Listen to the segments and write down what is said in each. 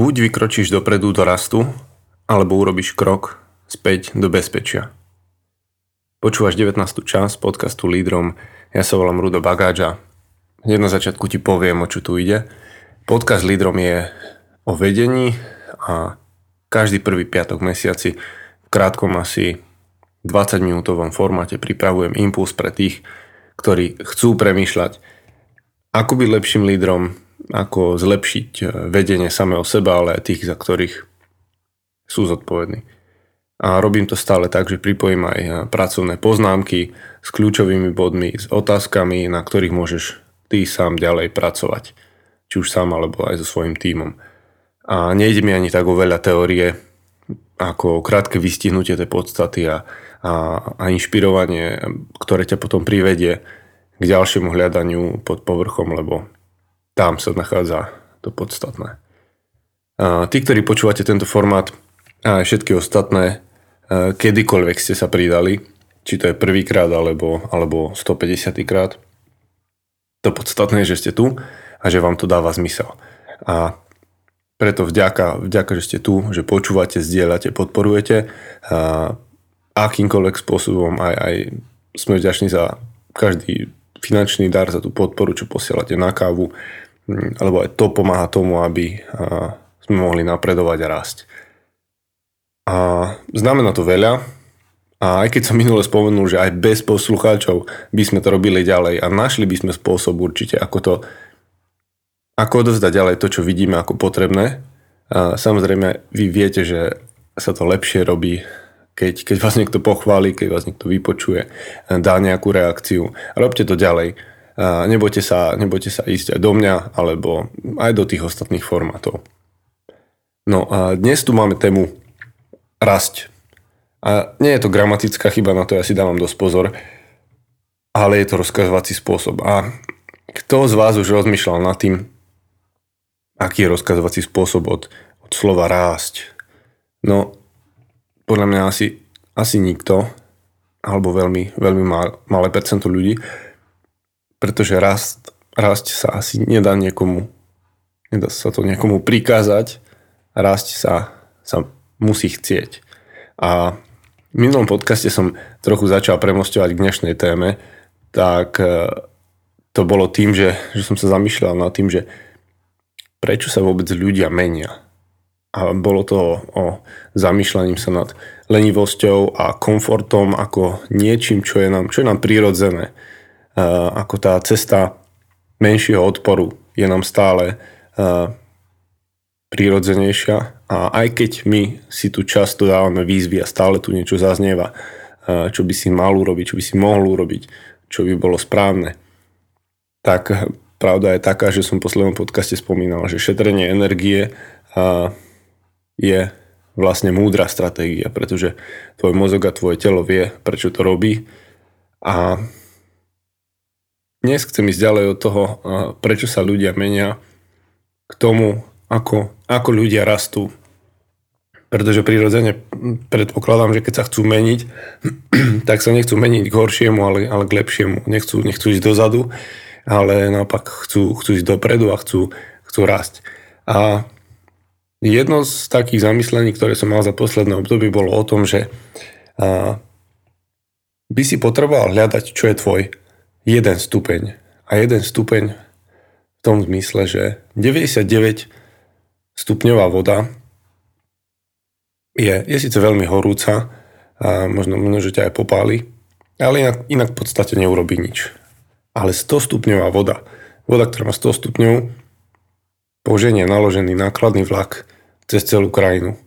Buď vykročíš dopredu do rastu, alebo urobíš krok späť do bezpečia. Počúvaš 19. čas podcastu Lídrom, ja sa volám Rudo Bagáča. Hneď na začiatku ti poviem, o čo tu ide. Podcast Lídrom je o vedení a každý prvý piatok mesiaci v krátkom asi 20 minútovom formáte pripravujem impuls pre tých, ktorí chcú premýšľať, ako byť lepším lídrom, ako zlepšiť eh, vedenie samého seba, ale aj tých, za ktorých sú zodpovední. A robím to stále tak, že pripojím aj eh, pracovné poznámky s kľúčovými bodmi, s otázkami, na ktorých môžeš ty sám ďalej pracovať. Či už sám, alebo aj so svojím tímom. A nejde mi ani tak o veľa teórie, ako krátke vystihnutie tej podstaty a, a, a inšpirovanie, ktoré ťa potom privedie k ďalšiemu hľadaniu pod povrchom, lebo tam sa nachádza to podstatné. A tí, ktorí počúvate tento formát a všetky ostatné, kedykoľvek ste sa pridali, či to je prvýkrát alebo, alebo 150 krát, to podstatné je, že ste tu a že vám to dáva zmysel. A preto vďaka, vďaka, že ste tu, že počúvate, zdieľate, podporujete a akýmkoľvek spôsobom aj, aj sme vďační za každý finančný dar, za tú podporu, čo posielate na kávu, Alebo aj to pomáha tomu, aby sme mohli napredovať a rásť. A znamená to veľa, a aj keď som minule spomenul, že aj bez poslucháčov by sme to robili ďalej a našli by sme spôsob určite, ako to ako odovzdať ďalej to, čo vidíme ako potrebné. A samozrejme, vy viete, že sa to lepšie robí, keď, keď vás niekto pochváli, keď vás niekto vypočuje, dá nejakú reakciu. Robte to ďalej nebojte sa, nebojte sa ísť aj do mňa, alebo aj do tých ostatných formátov. No a dnes tu máme tému rasť. A nie je to gramatická chyba, na to ja si dávam dosť pozor, ale je to rozkazovací spôsob. A kto z vás už rozmýšľal nad tým, aký je rozkazovací spôsob od, od slova rásť? No, podľa mňa asi, asi nikto, alebo veľmi, veľmi malé percento ľudí, pretože rast, rast sa asi nedá niekomu, nedá sa to niekomu prikázať, rast sa, sa musí chcieť. A v minulom podcaste som trochu začal premostovať k dnešnej téme, tak e, to bolo tým, že, že som sa zamýšľal nad tým, že prečo sa vôbec ľudia menia. A bolo to o zamýšľaním sa nad lenivosťou a komfortom ako niečím, čo je nám, čo je nám prirodzené ako tá cesta menšieho odporu je nám stále prírodzenejšia a aj keď my si tu často dávame výzvy a stále tu niečo zaznieva, čo by si mal urobiť, čo by si mohol urobiť, čo by bolo správne, tak pravda je taká, že som v poslednom podcaste spomínal, že šetrenie energie je vlastne múdra stratégia, pretože tvoj mozog a tvoje telo vie, prečo to robí. A dnes chcem ísť ďalej od toho, prečo sa ľudia menia k tomu, ako, ako ľudia rastú. Pretože prirodzene predpokladám, že keď sa chcú meniť, tak sa nechcú meniť k horšiemu, ale, ale k lepšiemu. Nechcú, nechcú ísť dozadu, ale naopak chcú, chcú ísť dopredu a chcú, chcú rásť. A jedno z takých zamyslení, ktoré som mal za posledné obdobie, bolo o tom, že by si potreboval hľadať, čo je tvoj jeden stupeň. A jeden stupeň v tom zmysle, že 99 stupňová voda je, je síce veľmi horúca a možno, možno že ťa aj popáli, ale inak, inak v podstate neurobi nič. Ale 100 stupňová voda, voda, ktorá má 100 stupňov, poženie naložený nákladný vlak cez celú krajinu.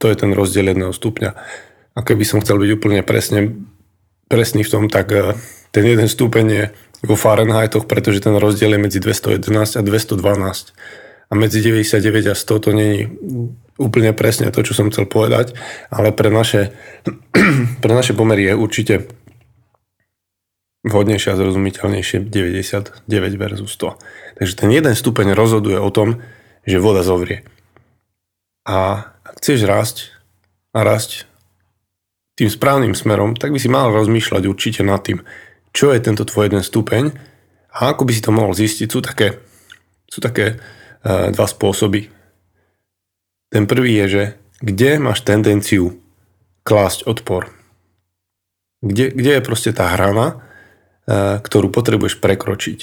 To je ten rozdiel jedného stupňa. A keby som chcel byť úplne presne, presný v tom, tak eh, ten jeden stupeň je vo Fahrenheitoch, pretože ten rozdiel je medzi 211 a 212. A medzi 99 a 100 to není úplne presne to, čo som chcel povedať, ale pre naše, pre naše pomery je určite vhodnejšie a zrozumiteľnejšie 99 versus 100. Takže ten jeden stupeň rozhoduje o tom, že voda zovrie. A ak chceš rásť a rásť tým správnym smerom, tak by si mal rozmýšľať určite nad tým, čo je tento tvoj jeden stupeň a ako by si to mohol zistiť, sú také, sú také uh, dva spôsoby. Ten prvý je, že kde máš tendenciu klásť odpor. Kde, kde je proste tá hrana, e, ktorú potrebuješ prekročiť.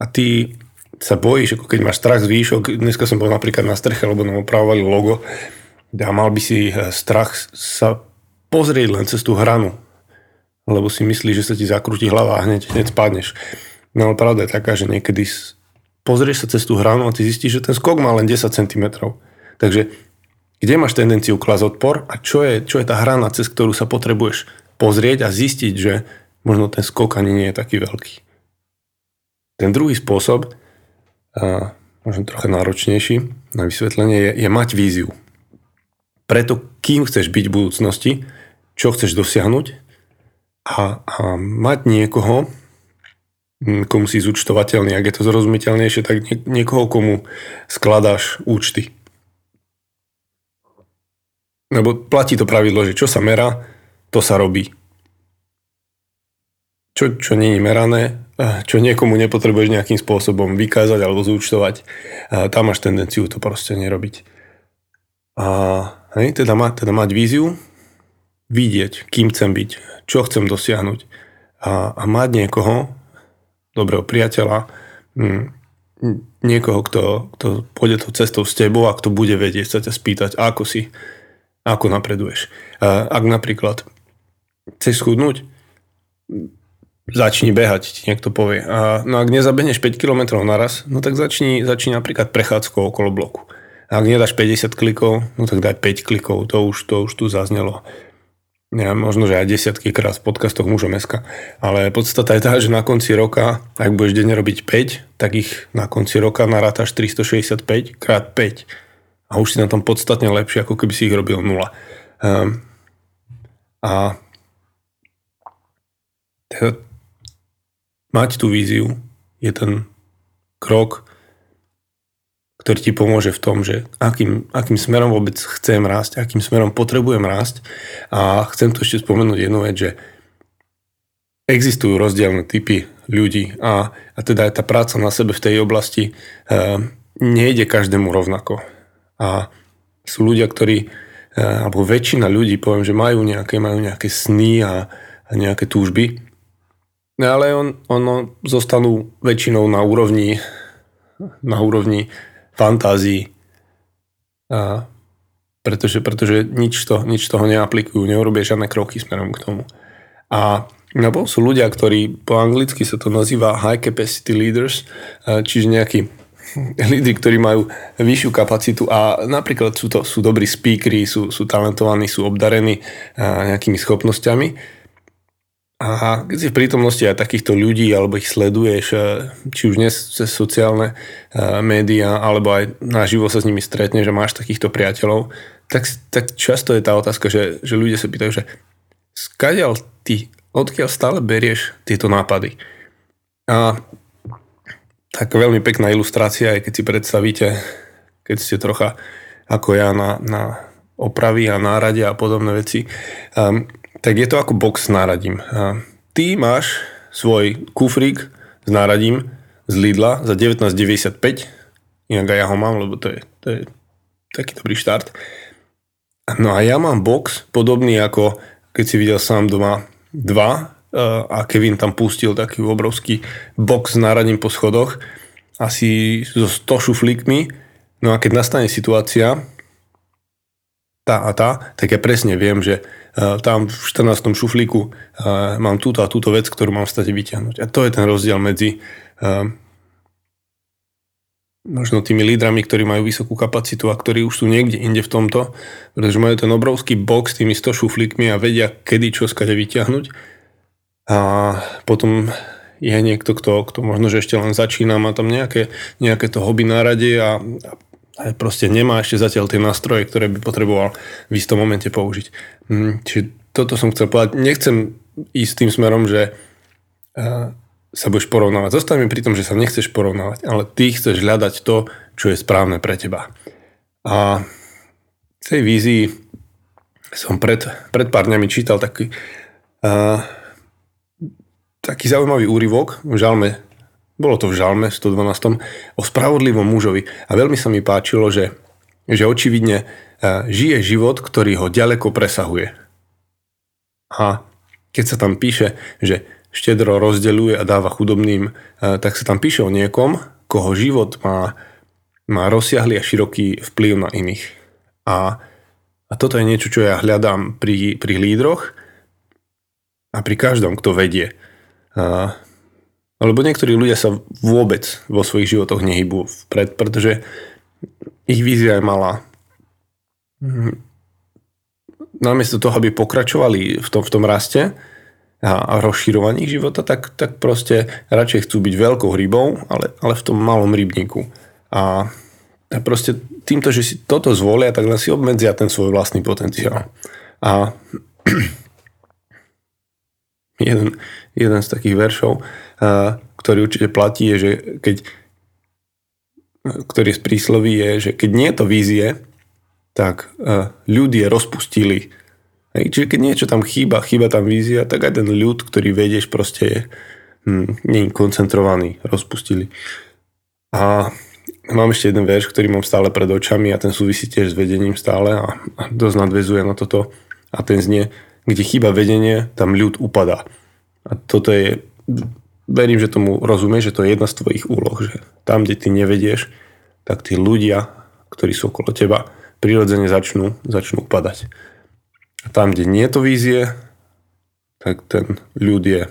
A ty sa bojíš, ako keď máš strach z výšok, dneska som bol napríklad na streche, lebo nám opravovali logo a mal by si e, strach sa pozrieť len cez tú hranu, lebo si myslíš, že sa ti zakrúti hlava a hneď, hneď spadneš. No ale pravda je taká, že niekedy pozrieš sa cez tú hranu a ty zistíš, že ten skok má len 10 cm. Takže kde máš tendenciu klas odpor a čo je, čo je tá hrana, cez ktorú sa potrebuješ pozrieť a zistiť, že možno ten skok ani nie je taký veľký. Ten druhý spôsob, a možno trocha náročnejší na vysvetlenie, je, je mať víziu. Preto, kým chceš byť v budúcnosti, čo chceš dosiahnuť a, a mať niekoho, komu si zúčtovateľný, ak je to zrozumiteľnejšie, tak niekoho, komu skladáš účty. Lebo platí to pravidlo, že čo sa merá, to sa robí. Čo, čo nie merané, čo niekomu nepotrebuješ nejakým spôsobom vykázať alebo zúčtovať, tam máš tendenciu to proste nerobiť. A hej, teda, ma, teda mať víziu, vidieť, kým chcem byť, čo chcem dosiahnuť a, a mať niekoho, dobrého priateľa, hm, niekoho, kto, kto pôjde to cestou s tebou a kto bude vedieť sa ťa spýtať, ako si, ako napreduješ. Ak napríklad chceš schudnúť, začni behať, ti niekto povie. A, no ak nezabehneš 5 km naraz, no tak začni, začni napríklad prechádzkou okolo bloku. A ak nedáš 50 klikov, no tak daj 5 klikov, to už, to už tu zaznelo. Ja, možno, že aj desiatky krát v podcastoch mužom SK. Ale podstata je tá, že na konci roka, ak budeš denne robiť 5, tak ich na konci roka narátaš 365 krát 5 a už si na tom podstatne lepšie, ako keby si ich robil nula. Um, a teda mať tú víziu je ten krok, ktorý ti pomôže v tom, že akým, akým smerom vôbec chcem rásť, akým smerom potrebujem rásť. A chcem tu ešte spomenúť jednu vec, že existujú rozdielne typy ľudí a, a teda aj tá práca na sebe v tej oblasti e, nejde každému rovnako. A sú ľudia, ktorí, e, alebo väčšina ľudí, poviem, že majú nejaké, majú nejaké sny a, a nejaké túžby, ale on, ono zostanú väčšinou na úrovni, na úrovni fantázií. A pretože, pretože nič, to, nič toho neaplikujú, neurobia žiadne kroky smerom k tomu. A nebo sú ľudia, ktorí po anglicky sa to nazýva high capacity leaders, čiže nejakí lídry, ktorí majú vyššiu kapacitu a napríklad sú to sú dobrí speakery, sú, sú talentovaní, sú obdarení nejakými schopnosťami. A keď si v prítomnosti aj takýchto ľudí, alebo ich sleduješ, či už dnes cez sociálne médiá, alebo aj naživo sa s nimi stretne, že máš takýchto priateľov, tak, tak často je tá otázka, že, že ľudia sa pýtajú, že skadiaľ ty, odkiaľ stále berieš tieto nápady? A tak veľmi pekná ilustrácia je, keď si predstavíte, keď ste trocha ako ja na, na opravy a nárade a podobné veci, um, tak je to ako box s náradím. A ty máš svoj kufrík s náradím z Lidla za 19,95, inak aj ja ho mám, lebo to je, to je taký dobrý štart. No a ja mám box podobný ako keď si videl sám doma 2 a Kevin tam pustil taký obrovský box s náradím po schodoch, asi so 100 šuflíkmi, no a keď nastane situácia, tá a tá, tak ja presne viem, že tam v 14. šuflíku mám túto a túto vec, ktorú mám v state vyťahnuť. A to je ten rozdiel medzi možno tými lídrami, ktorí majú vysokú kapacitu a ktorí už sú niekde inde v tomto, pretože majú ten obrovský box s tými 100 šuflíkmi a vedia, kedy čo skade vyťahnuť a potom je niekto, kto, kto možno, že ešte len začína, má tam nejaké, nejaké to hobby na rade a, a proste nemá ešte zatiaľ tie nástroje, ktoré by potreboval v istom momente použiť. Hm, čiže toto som chcel povedať. Nechcem ísť tým smerom, že sa budeš porovnávať. Zostaň mi pri tom, že sa nechceš porovnávať, ale ty chceš hľadať to, čo je správne pre teba. A v tej vízii som pred, pred pár dňami čítal taký uh, taký zaujímavý úryvok v žalme, bolo to v žalme 112, o spravodlivom mužovi. A veľmi sa mi páčilo, že že očividne žije život, ktorý ho ďaleko presahuje. A keď sa tam píše, že štedro rozdeľuje a dáva chudobným, tak sa tam píše o niekom, koho život má, má rozsiahly a široký vplyv na iných. A, a toto je niečo, čo ja hľadám pri, pri lídroch a pri každom, kto vedie. A, lebo niektorí ľudia sa vôbec vo svojich životoch nehybú vpred, pretože ich vízia je malá. Mhm. Namiesto toho, aby pokračovali v tom, v tom raste a, a rozširovaní života, tak, tak proste radšej chcú byť veľkou rybou, ale, ale v tom malom rybníku. A, a proste týmto, že si toto zvolia, tak si obmedzia ten svoj vlastný potenciál. A jeden, jeden z takých veršov, ktorý určite platí, je, že keď ktorý z prísloví je, že keď nie je to vízie, tak ľudia rozpustili. Hej, čiže keď niečo tam chýba, chýba tam vízia, tak aj ten ľud, ktorý vedieš, proste je hm, nie koncentrovaný, rozpustili. A mám ešte jeden verš, ktorý mám stále pred očami a ten súvisí tiež s vedením stále a, a dosť nadvezuje na toto. A ten znie, kde chýba vedenie, tam ľud upadá. A toto je verím, že tomu rozumieš, že to je jedna z tvojich úloh, že tam, kde ty nevedieš, tak tí ľudia, ktorí sú okolo teba, prirodzene začnú, začnú upadať. A tam, kde nie je to vízie, tak ten ľud je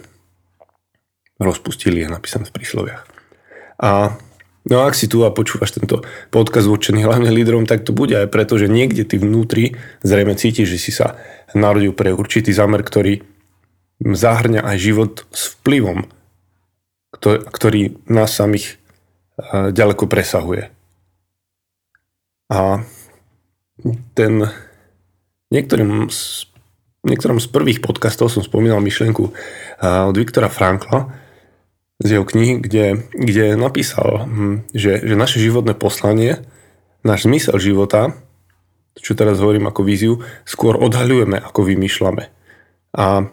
rozpustili, je napísané v prísloviach. A no ak si tu a počúvaš tento podkaz určený hlavne lídrom, tak to bude aj preto, že niekde ty vnútri zrejme cítiš, že si sa narodil pre určitý zámer, ktorý zahrňa aj život s vplyvom ktorý nás samých ďaleko presahuje. A ten niektorým z, niektorom z prvých podcastov som spomínal myšlienku od Viktora Frankla z jeho knihy, kde, kde napísal, hm, že, že naše životné poslanie, náš zmysel života, čo teraz hovorím ako víziu, skôr odhaľujeme, ako vymýšľame. A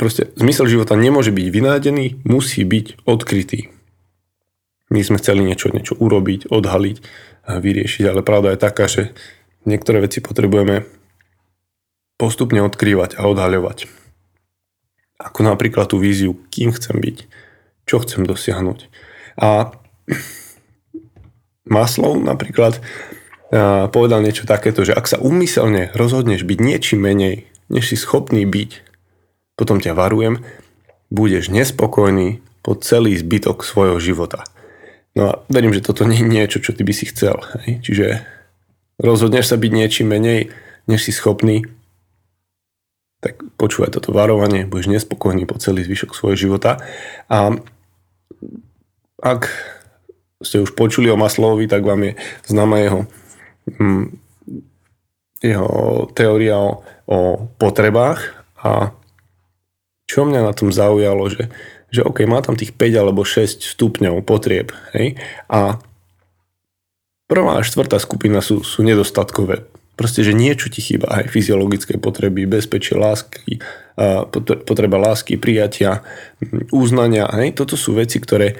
proste zmysel života nemôže byť vynádený, musí byť odkrytý. My sme chceli niečo, niečo urobiť, odhaliť, a vyriešiť, ale pravda je taká, že niektoré veci potrebujeme postupne odkrývať a odhaľovať. Ako napríklad tú víziu, kým chcem byť, čo chcem dosiahnuť. A Maslov napríklad povedal niečo takéto, že ak sa úmyselne rozhodneš byť niečím menej, než si schopný byť, potom ťa varujem, budeš nespokojný po celý zbytok svojho života. No a verím, že toto nie je niečo, čo ty by si chcel. Hej? Čiže rozhodneš sa byť niečím menej, než si schopný, tak počúvaj toto varovanie, budeš nespokojný po celý zvyšok svojho života. A ak ste už počuli o Maslovovi, tak vám je známa jeho, hm, jeho teória o, o potrebách a čo mňa na tom zaujalo, že, že OK, má tam tých 5 alebo 6 stupňov potrieb, hej, a prvá a štvrtá skupina sú, sú nedostatkové. Proste, že niečo ti chýba, aj fyziologické potreby, bezpečie, lásky, potreba lásky, prijatia, uznania, hej, toto sú veci, ktoré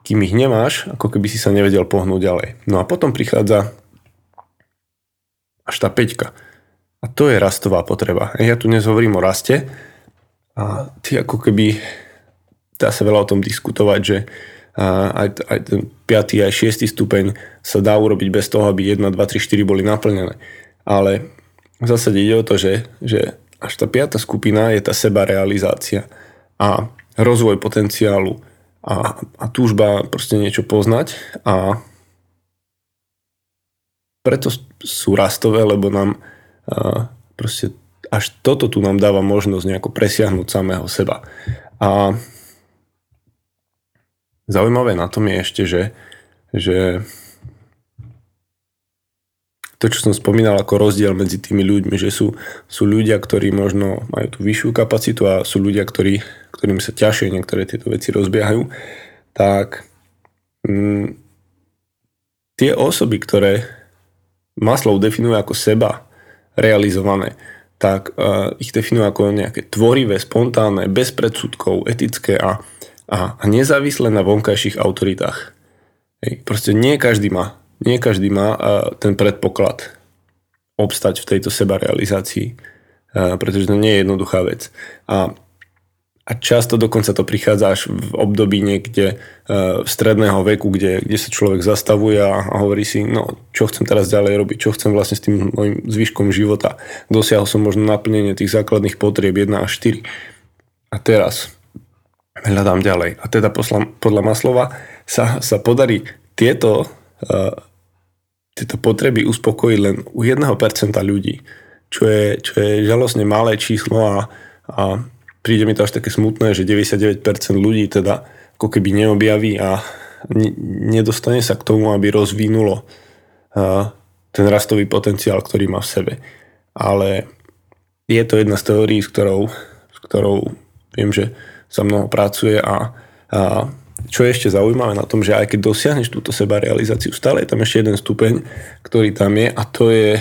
kým ich nemáš, ako keby si sa nevedel pohnúť ďalej. No a potom prichádza až tá peťka. A to je rastová potreba. Ja tu dnes hovorím o raste, a ty ako keby, dá sa veľa o tom diskutovať, že aj, aj ten 5. aj 6. stupeň sa dá urobiť bez toho, aby 1, 2, 3, 4 boli naplnené. Ale v zásade ide o to, že, že až tá 5. skupina je tá seba realizácia a rozvoj potenciálu a, a túžba proste niečo poznať a preto sú rastové, lebo nám a, proste až toto tu nám dáva možnosť nejako presiahnuť samého seba. A zaujímavé na tom je ešte, že, že to, čo som spomínal ako rozdiel medzi tými ľuďmi, že sú, sú ľudia, ktorí možno majú tú vyššiu kapacitu a sú ľudia, ktorí, ktorým sa ťažšie niektoré tieto veci rozbiehajú, tak mm, tie osoby, ktoré Maslov definuje ako seba realizované, tak uh, ich definujú ako nejaké tvorivé, spontánne, bez predsudkov, etické a, a, a nezávislé na vonkajších autoritách. Hej. Proste nie každý má nie každý má ten predpoklad obstať v tejto sebarealizácii, pretože to nie je jednoduchá vec. A a často dokonca to prichádza až v období niekde v stredného veku, kde, kde sa človek zastavuje a, hovorí si, no čo chcem teraz ďalej robiť, čo chcem vlastne s tým môjim zvyškom života. Dosiahol som možno naplnenie tých základných potrieb 1 až 4. A teraz hľadám ďalej. A teda podľa Maslova sa, sa podarí tieto, uh, tieto potreby uspokojiť len u 1% ľudí, čo je, čo je žalostne malé číslo a, a príde mi to až také smutné, že 99% ľudí teda ako keby neobjaví a nedostane sa k tomu, aby rozvinulo ten rastový potenciál, ktorý má v sebe. Ale je to jedna z teórií, s ktorou, s ktorou viem, že sa mnoho pracuje a, a čo je ešte zaujímavé na tom, že aj keď dosiahneš túto seba realizáciu, stále je tam ešte jeden stupeň, ktorý tam je a to je,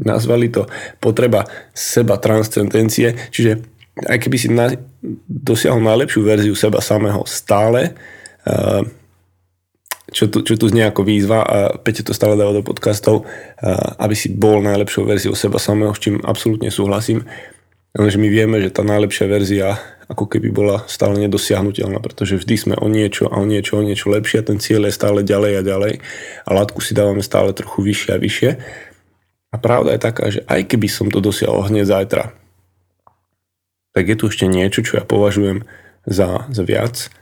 nazvali to potreba seba transcendencie, čiže aj keby si na, dosiahol najlepšiu verziu seba samého stále, uh, čo tu, čo tu znie ako výzva a Peťo to stále dáva do podcastov, uh, aby si bol najlepšou verziou seba samého, s čím absolútne súhlasím. Lenže my vieme, že tá najlepšia verzia ako keby bola stále nedosiahnutelná, pretože vždy sme o niečo a o niečo, o niečo lepšie a ten cieľ je stále ďalej a ďalej a látku si dávame stále trochu vyššie a vyššie. A pravda je taká, že aj keby som to dosiahol hneď zajtra, tak je tu ešte niečo, čo ja považujem za, za viac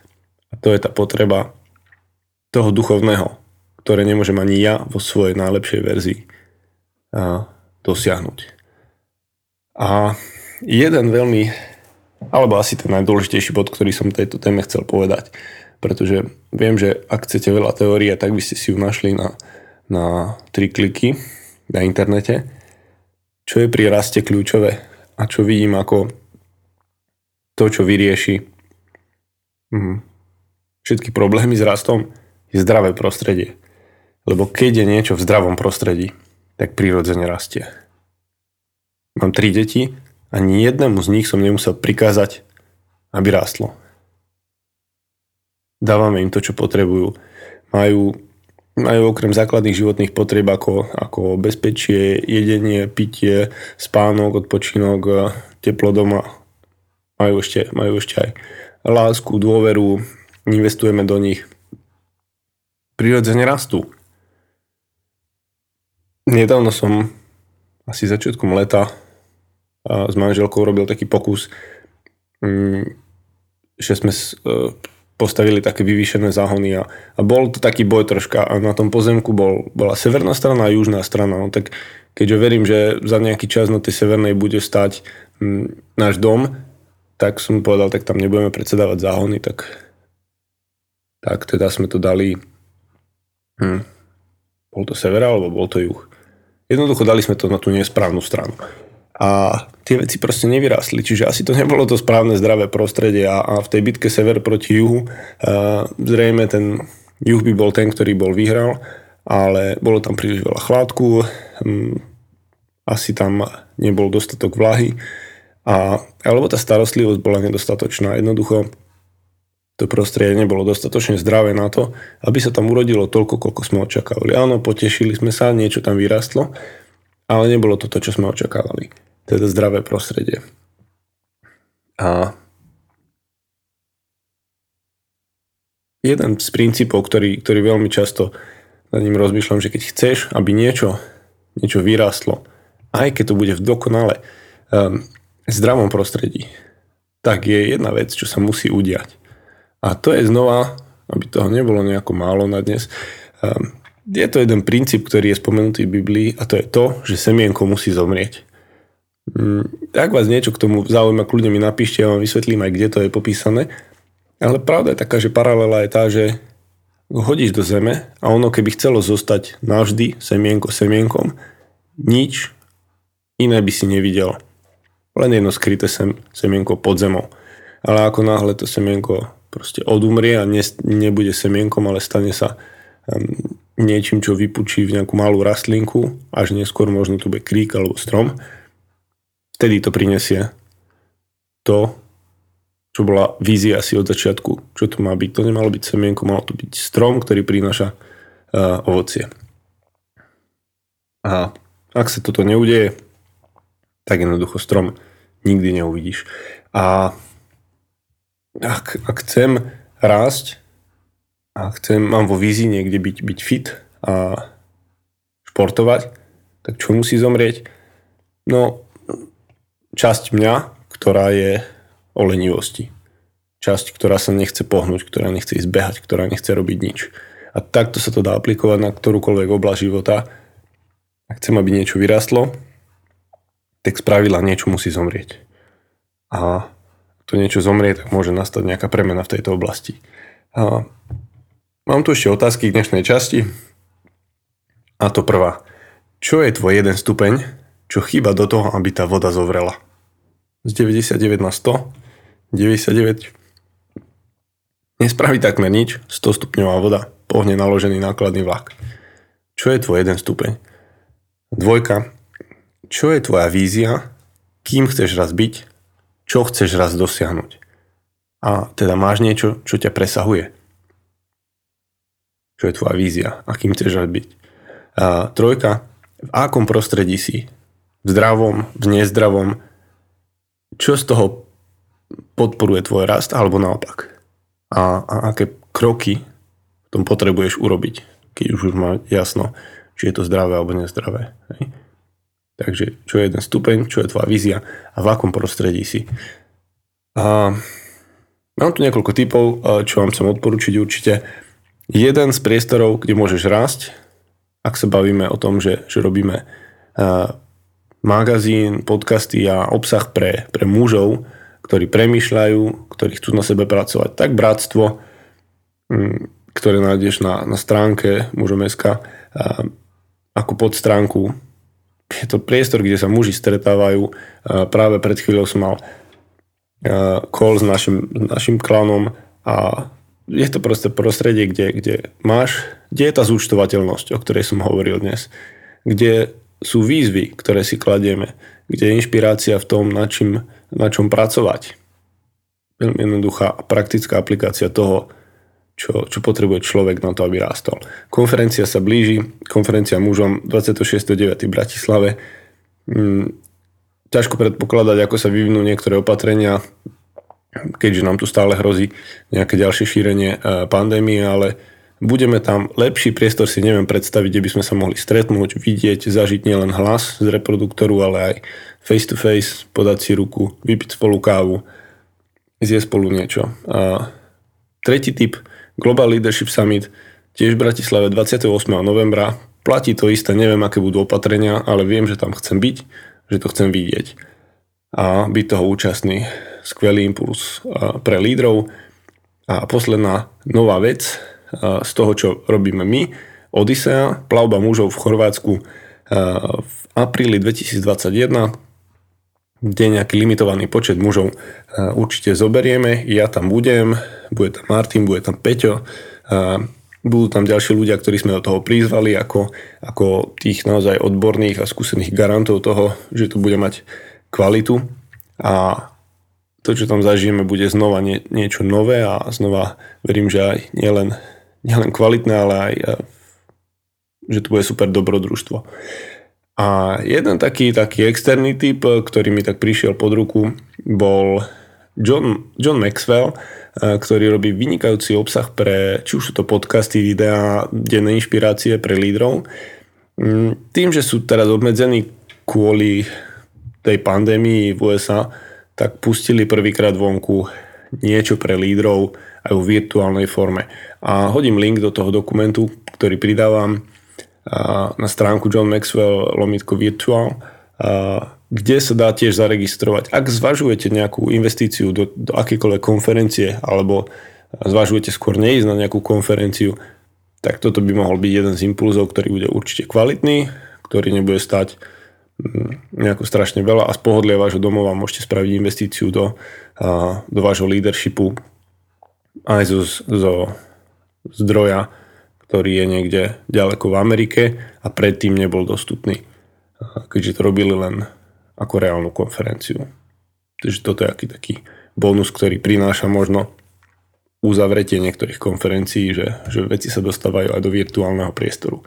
a to je tá potreba toho duchovného, ktoré nemôžem ani ja vo svojej najlepšej verzii a, dosiahnuť. A jeden veľmi, alebo asi ten najdôležitejší bod, ktorý som tejto téme chcel povedať, pretože viem, že ak chcete veľa teórie, tak by ste si ju našli na, na tri kliky na internete, čo je pri raste kľúčové a čo vidím ako to, čo vyrieši mhm. všetky problémy s rastom, je zdravé prostredie. Lebo keď je niečo v zdravom prostredí, tak prirodzene rastie. Mám tri deti, ani jednému z nich som nemusel prikázať, aby rástlo. Dávame im to, čo potrebujú. Majú, majú okrem základných životných potrieb ako, ako bezpečie, jedenie, pitie, spánok, odpočinok, teplo doma majú ešte, majú ešte aj lásku, dôveru, investujeme do nich. Prirodzene rastú. Nedávno som asi začiatkom leta s manželkou robil taký pokus, mm, že sme e, postavili také vyvýšené záhony a, a bol to taký boj troška a na tom pozemku bol, bola severná strana a južná strana. No tak keďže verím, že za nejaký čas na tej severnej bude stať mm, náš dom, tak som povedal, tak tam nebudeme predsedávať záhony, tak, tak teda sme to dali, hm, bol to sever alebo bol to juh. Jednoducho dali sme to na tú nesprávnu stranu. A tie veci proste nevyrástli, čiže asi to nebolo to správne zdravé prostredie a, a v tej bitke sever proti juhu a zrejme ten juh by bol ten, ktorý bol vyhral, ale bolo tam príliš veľa chládku, hm, asi tam nebol dostatok vlahy a, alebo tá starostlivosť bola nedostatočná. Jednoducho to prostredie nebolo dostatočne zdravé na to, aby sa tam urodilo toľko, koľko sme očakávali. Áno, potešili sme sa, niečo tam vyrastlo, ale nebolo to to, čo sme očakávali. Teda zdravé prostredie. A jeden z princípov, ktorý, ktorý veľmi často nad ním rozmýšľam, že keď chceš, aby niečo, niečo vyrastlo, aj keď to bude v dokonale um, zdravom prostredí, tak je jedna vec, čo sa musí udiať. A to je znova, aby toho nebolo nejako málo na dnes, um, je to jeden princíp, ktorý je spomenutý v Biblii a to je to, že semienko musí zomrieť. Mm, ak vás niečo k tomu zaujíma, kľudne mi napíšte, ja vám vysvetlím aj, kde to je popísané. Ale pravda je taká, že paralela je tá, že ho hodíš do zeme a ono keby chcelo zostať navždy semienko semienkom, nič iné by si nevidel len jedno skryté sem, semienko pod zemou. Ale ako náhle to semienko proste odumrie a ne, nebude semienkom, ale stane sa um, niečím, čo vypučí v nejakú malú rastlinku, až neskôr možno tu bude krík alebo strom, vtedy to prinesie to, čo bola vízia asi od začiatku, čo to má byť. To nemalo byť semienko, malo to byť strom, ktorý prináša uh, ovocie. A ak sa toto neudeje, tak jednoducho strom nikdy neuvidíš. A ak, ak chcem rásť a chcem, mám vo vízii niekde byť, byť fit a športovať, tak čo musí zomrieť? No, časť mňa, ktorá je o lenivosti. Časť, ktorá sa nechce pohnúť, ktorá nechce ísť behať, ktorá nechce robiť nič. A takto sa to dá aplikovať na ktorúkoľvek oblasť života. Ak chcem, aby niečo vyrastlo, tak spravidla niečo musí zomrieť. A to niečo zomrie, tak môže nastať nejaká premena v tejto oblasti. A mám tu ešte otázky k dnešnej časti. A to prvá. Čo je tvoj jeden stupeň, čo chýba do toho, aby tá voda zovrela? Z 99 na 100? 99 Nespraví takmer nič, 100 stupňová voda pohne naložený nákladný vlak. Čo je tvoj jeden stupeň? Dvojka. Čo je tvoja vízia? Kým chceš raz byť? Čo chceš raz dosiahnuť? A teda máš niečo, čo ťa presahuje. Čo je tvoja vízia? A kým chceš raz byť? A trojka. V akom prostredí si? V zdravom? V nezdravom? Čo z toho podporuje tvoj rast alebo naopak? A, a aké kroky v tom potrebuješ urobiť, keď už už má jasno, či je to zdravé alebo nezdravé. Hej. Takže čo je jeden stupeň, čo je tvoja vízia a v akom prostredí si. A mám tu niekoľko typov, čo vám chcem odporučiť určite. Jeden z priestorov, kde môžeš rásť, ak sa bavíme o tom, že, že robíme magazín, podcasty a obsah pre, pre mužov, ktorí premýšľajú, ktorí chcú na sebe pracovať. Tak bratstvo, ktoré nájdeš na, na stránke mužom.sk ako podstránku. Je to priestor, kde sa muži stretávajú. Práve pred chvíľou som mal call s našim, našim klanom a je to proste prostredie, kde, kde máš, kde je tá zúčtovateľnosť, o ktorej som hovoril dnes, kde sú výzvy, ktoré si kladieme, kde je inšpirácia v tom, na, čím, na čom pracovať. Jednoduchá praktická aplikácia toho, čo, čo potrebuje človek na to, aby rástol. Konferencia sa blíži, konferencia mužom 26.9. v Bratislave. Mm, ťažko predpokladať, ako sa vyvinú niektoré opatrenia, keďže nám tu stále hrozí nejaké ďalšie šírenie e, pandémie, ale budeme tam, lepší priestor si neviem predstaviť, kde by sme sa mohli stretnúť, vidieť, zažiť nielen hlas z reproduktoru, ale aj face to face, podať si ruku, vypiť spolu kávu, zjesť spolu niečo. A tretí typ, Global Leadership Summit, tiež v Bratislave 28. novembra. Platí to isté, neviem, aké budú opatrenia, ale viem, že tam chcem byť, že to chcem vidieť a byť toho účastný. Skvelý impuls pre lídrov. A posledná nová vec z toho, čo robíme my, Odisea, plavba mužov v Chorvátsku v apríli 2021 kde nejaký limitovaný počet mužov určite zoberieme. Ja tam budem, bude tam Martin, bude tam Peťo, budú tam ďalší ľudia, ktorí sme do toho prizvali ako, ako tých naozaj odborných a skúsených garantov toho, že to bude mať kvalitu a to, čo tam zažijeme, bude znova nie, niečo nové a znova verím, že aj nielen, nielen kvalitné, ale aj že to bude super dobrodružstvo. A jeden taký, taký externý typ, ktorý mi tak prišiel pod ruku, bol John, John Maxwell, eh, ktorý robí vynikajúci obsah pre, či už sú to podcasty, videá, denné inšpirácie pre lídrov. Mm, tým, že sú teraz obmedzení kvôli tej pandémii v USA, tak pustili prvýkrát vonku niečo pre lídrov aj v virtuálnej forme. A hodím link do toho dokumentu, ktorý pridávam na stránku John Maxwell lomitko virtual, kde sa dá tiež zaregistrovať. Ak zvažujete nejakú investíciu do, do akékoľvek konferencie alebo zvažujete skôr neísť na nejakú konferenciu, tak toto by mohol byť jeden z impulzov, ktorý bude určite kvalitný, ktorý nebude stať mm, nejako strašne veľa a z pohodlia vášho domova môžete spraviť investíciu do, do vášho leadershipu aj zo, zo zdroja, ktorý je niekde ďaleko v Amerike a predtým nebol dostupný, keďže to robili len ako reálnu konferenciu. Takže toto je aký taký bonus, ktorý prináša možno uzavretie niektorých konferencií, že, že veci sa dostávajú aj do virtuálneho priestoru.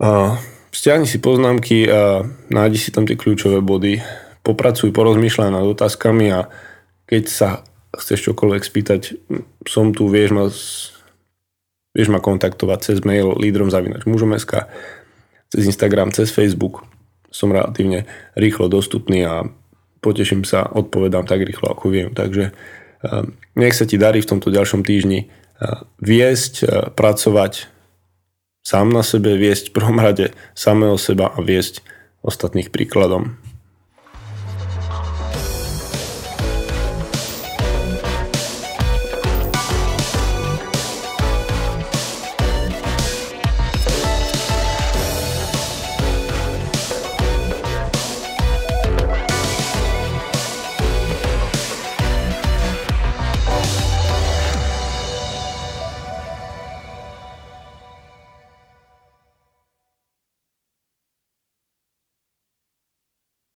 A stiahni si poznámky a nájdi si tam tie kľúčové body, popracuj, porozmýšľaj nad otázkami a keď sa chceš čokoľvek spýtať, som tu, vieš ma, vieš ma kontaktovať cez mail lídrom zavinač mužom.sk, cez Instagram, cez Facebook. Som relatívne rýchlo dostupný a poteším sa, odpovedám tak rýchlo, ako viem. Takže eh, nech sa ti darí v tomto ďalšom týždni eh, viesť, eh, pracovať sám na sebe, viesť v prvom rade samého seba a viesť ostatných príkladom.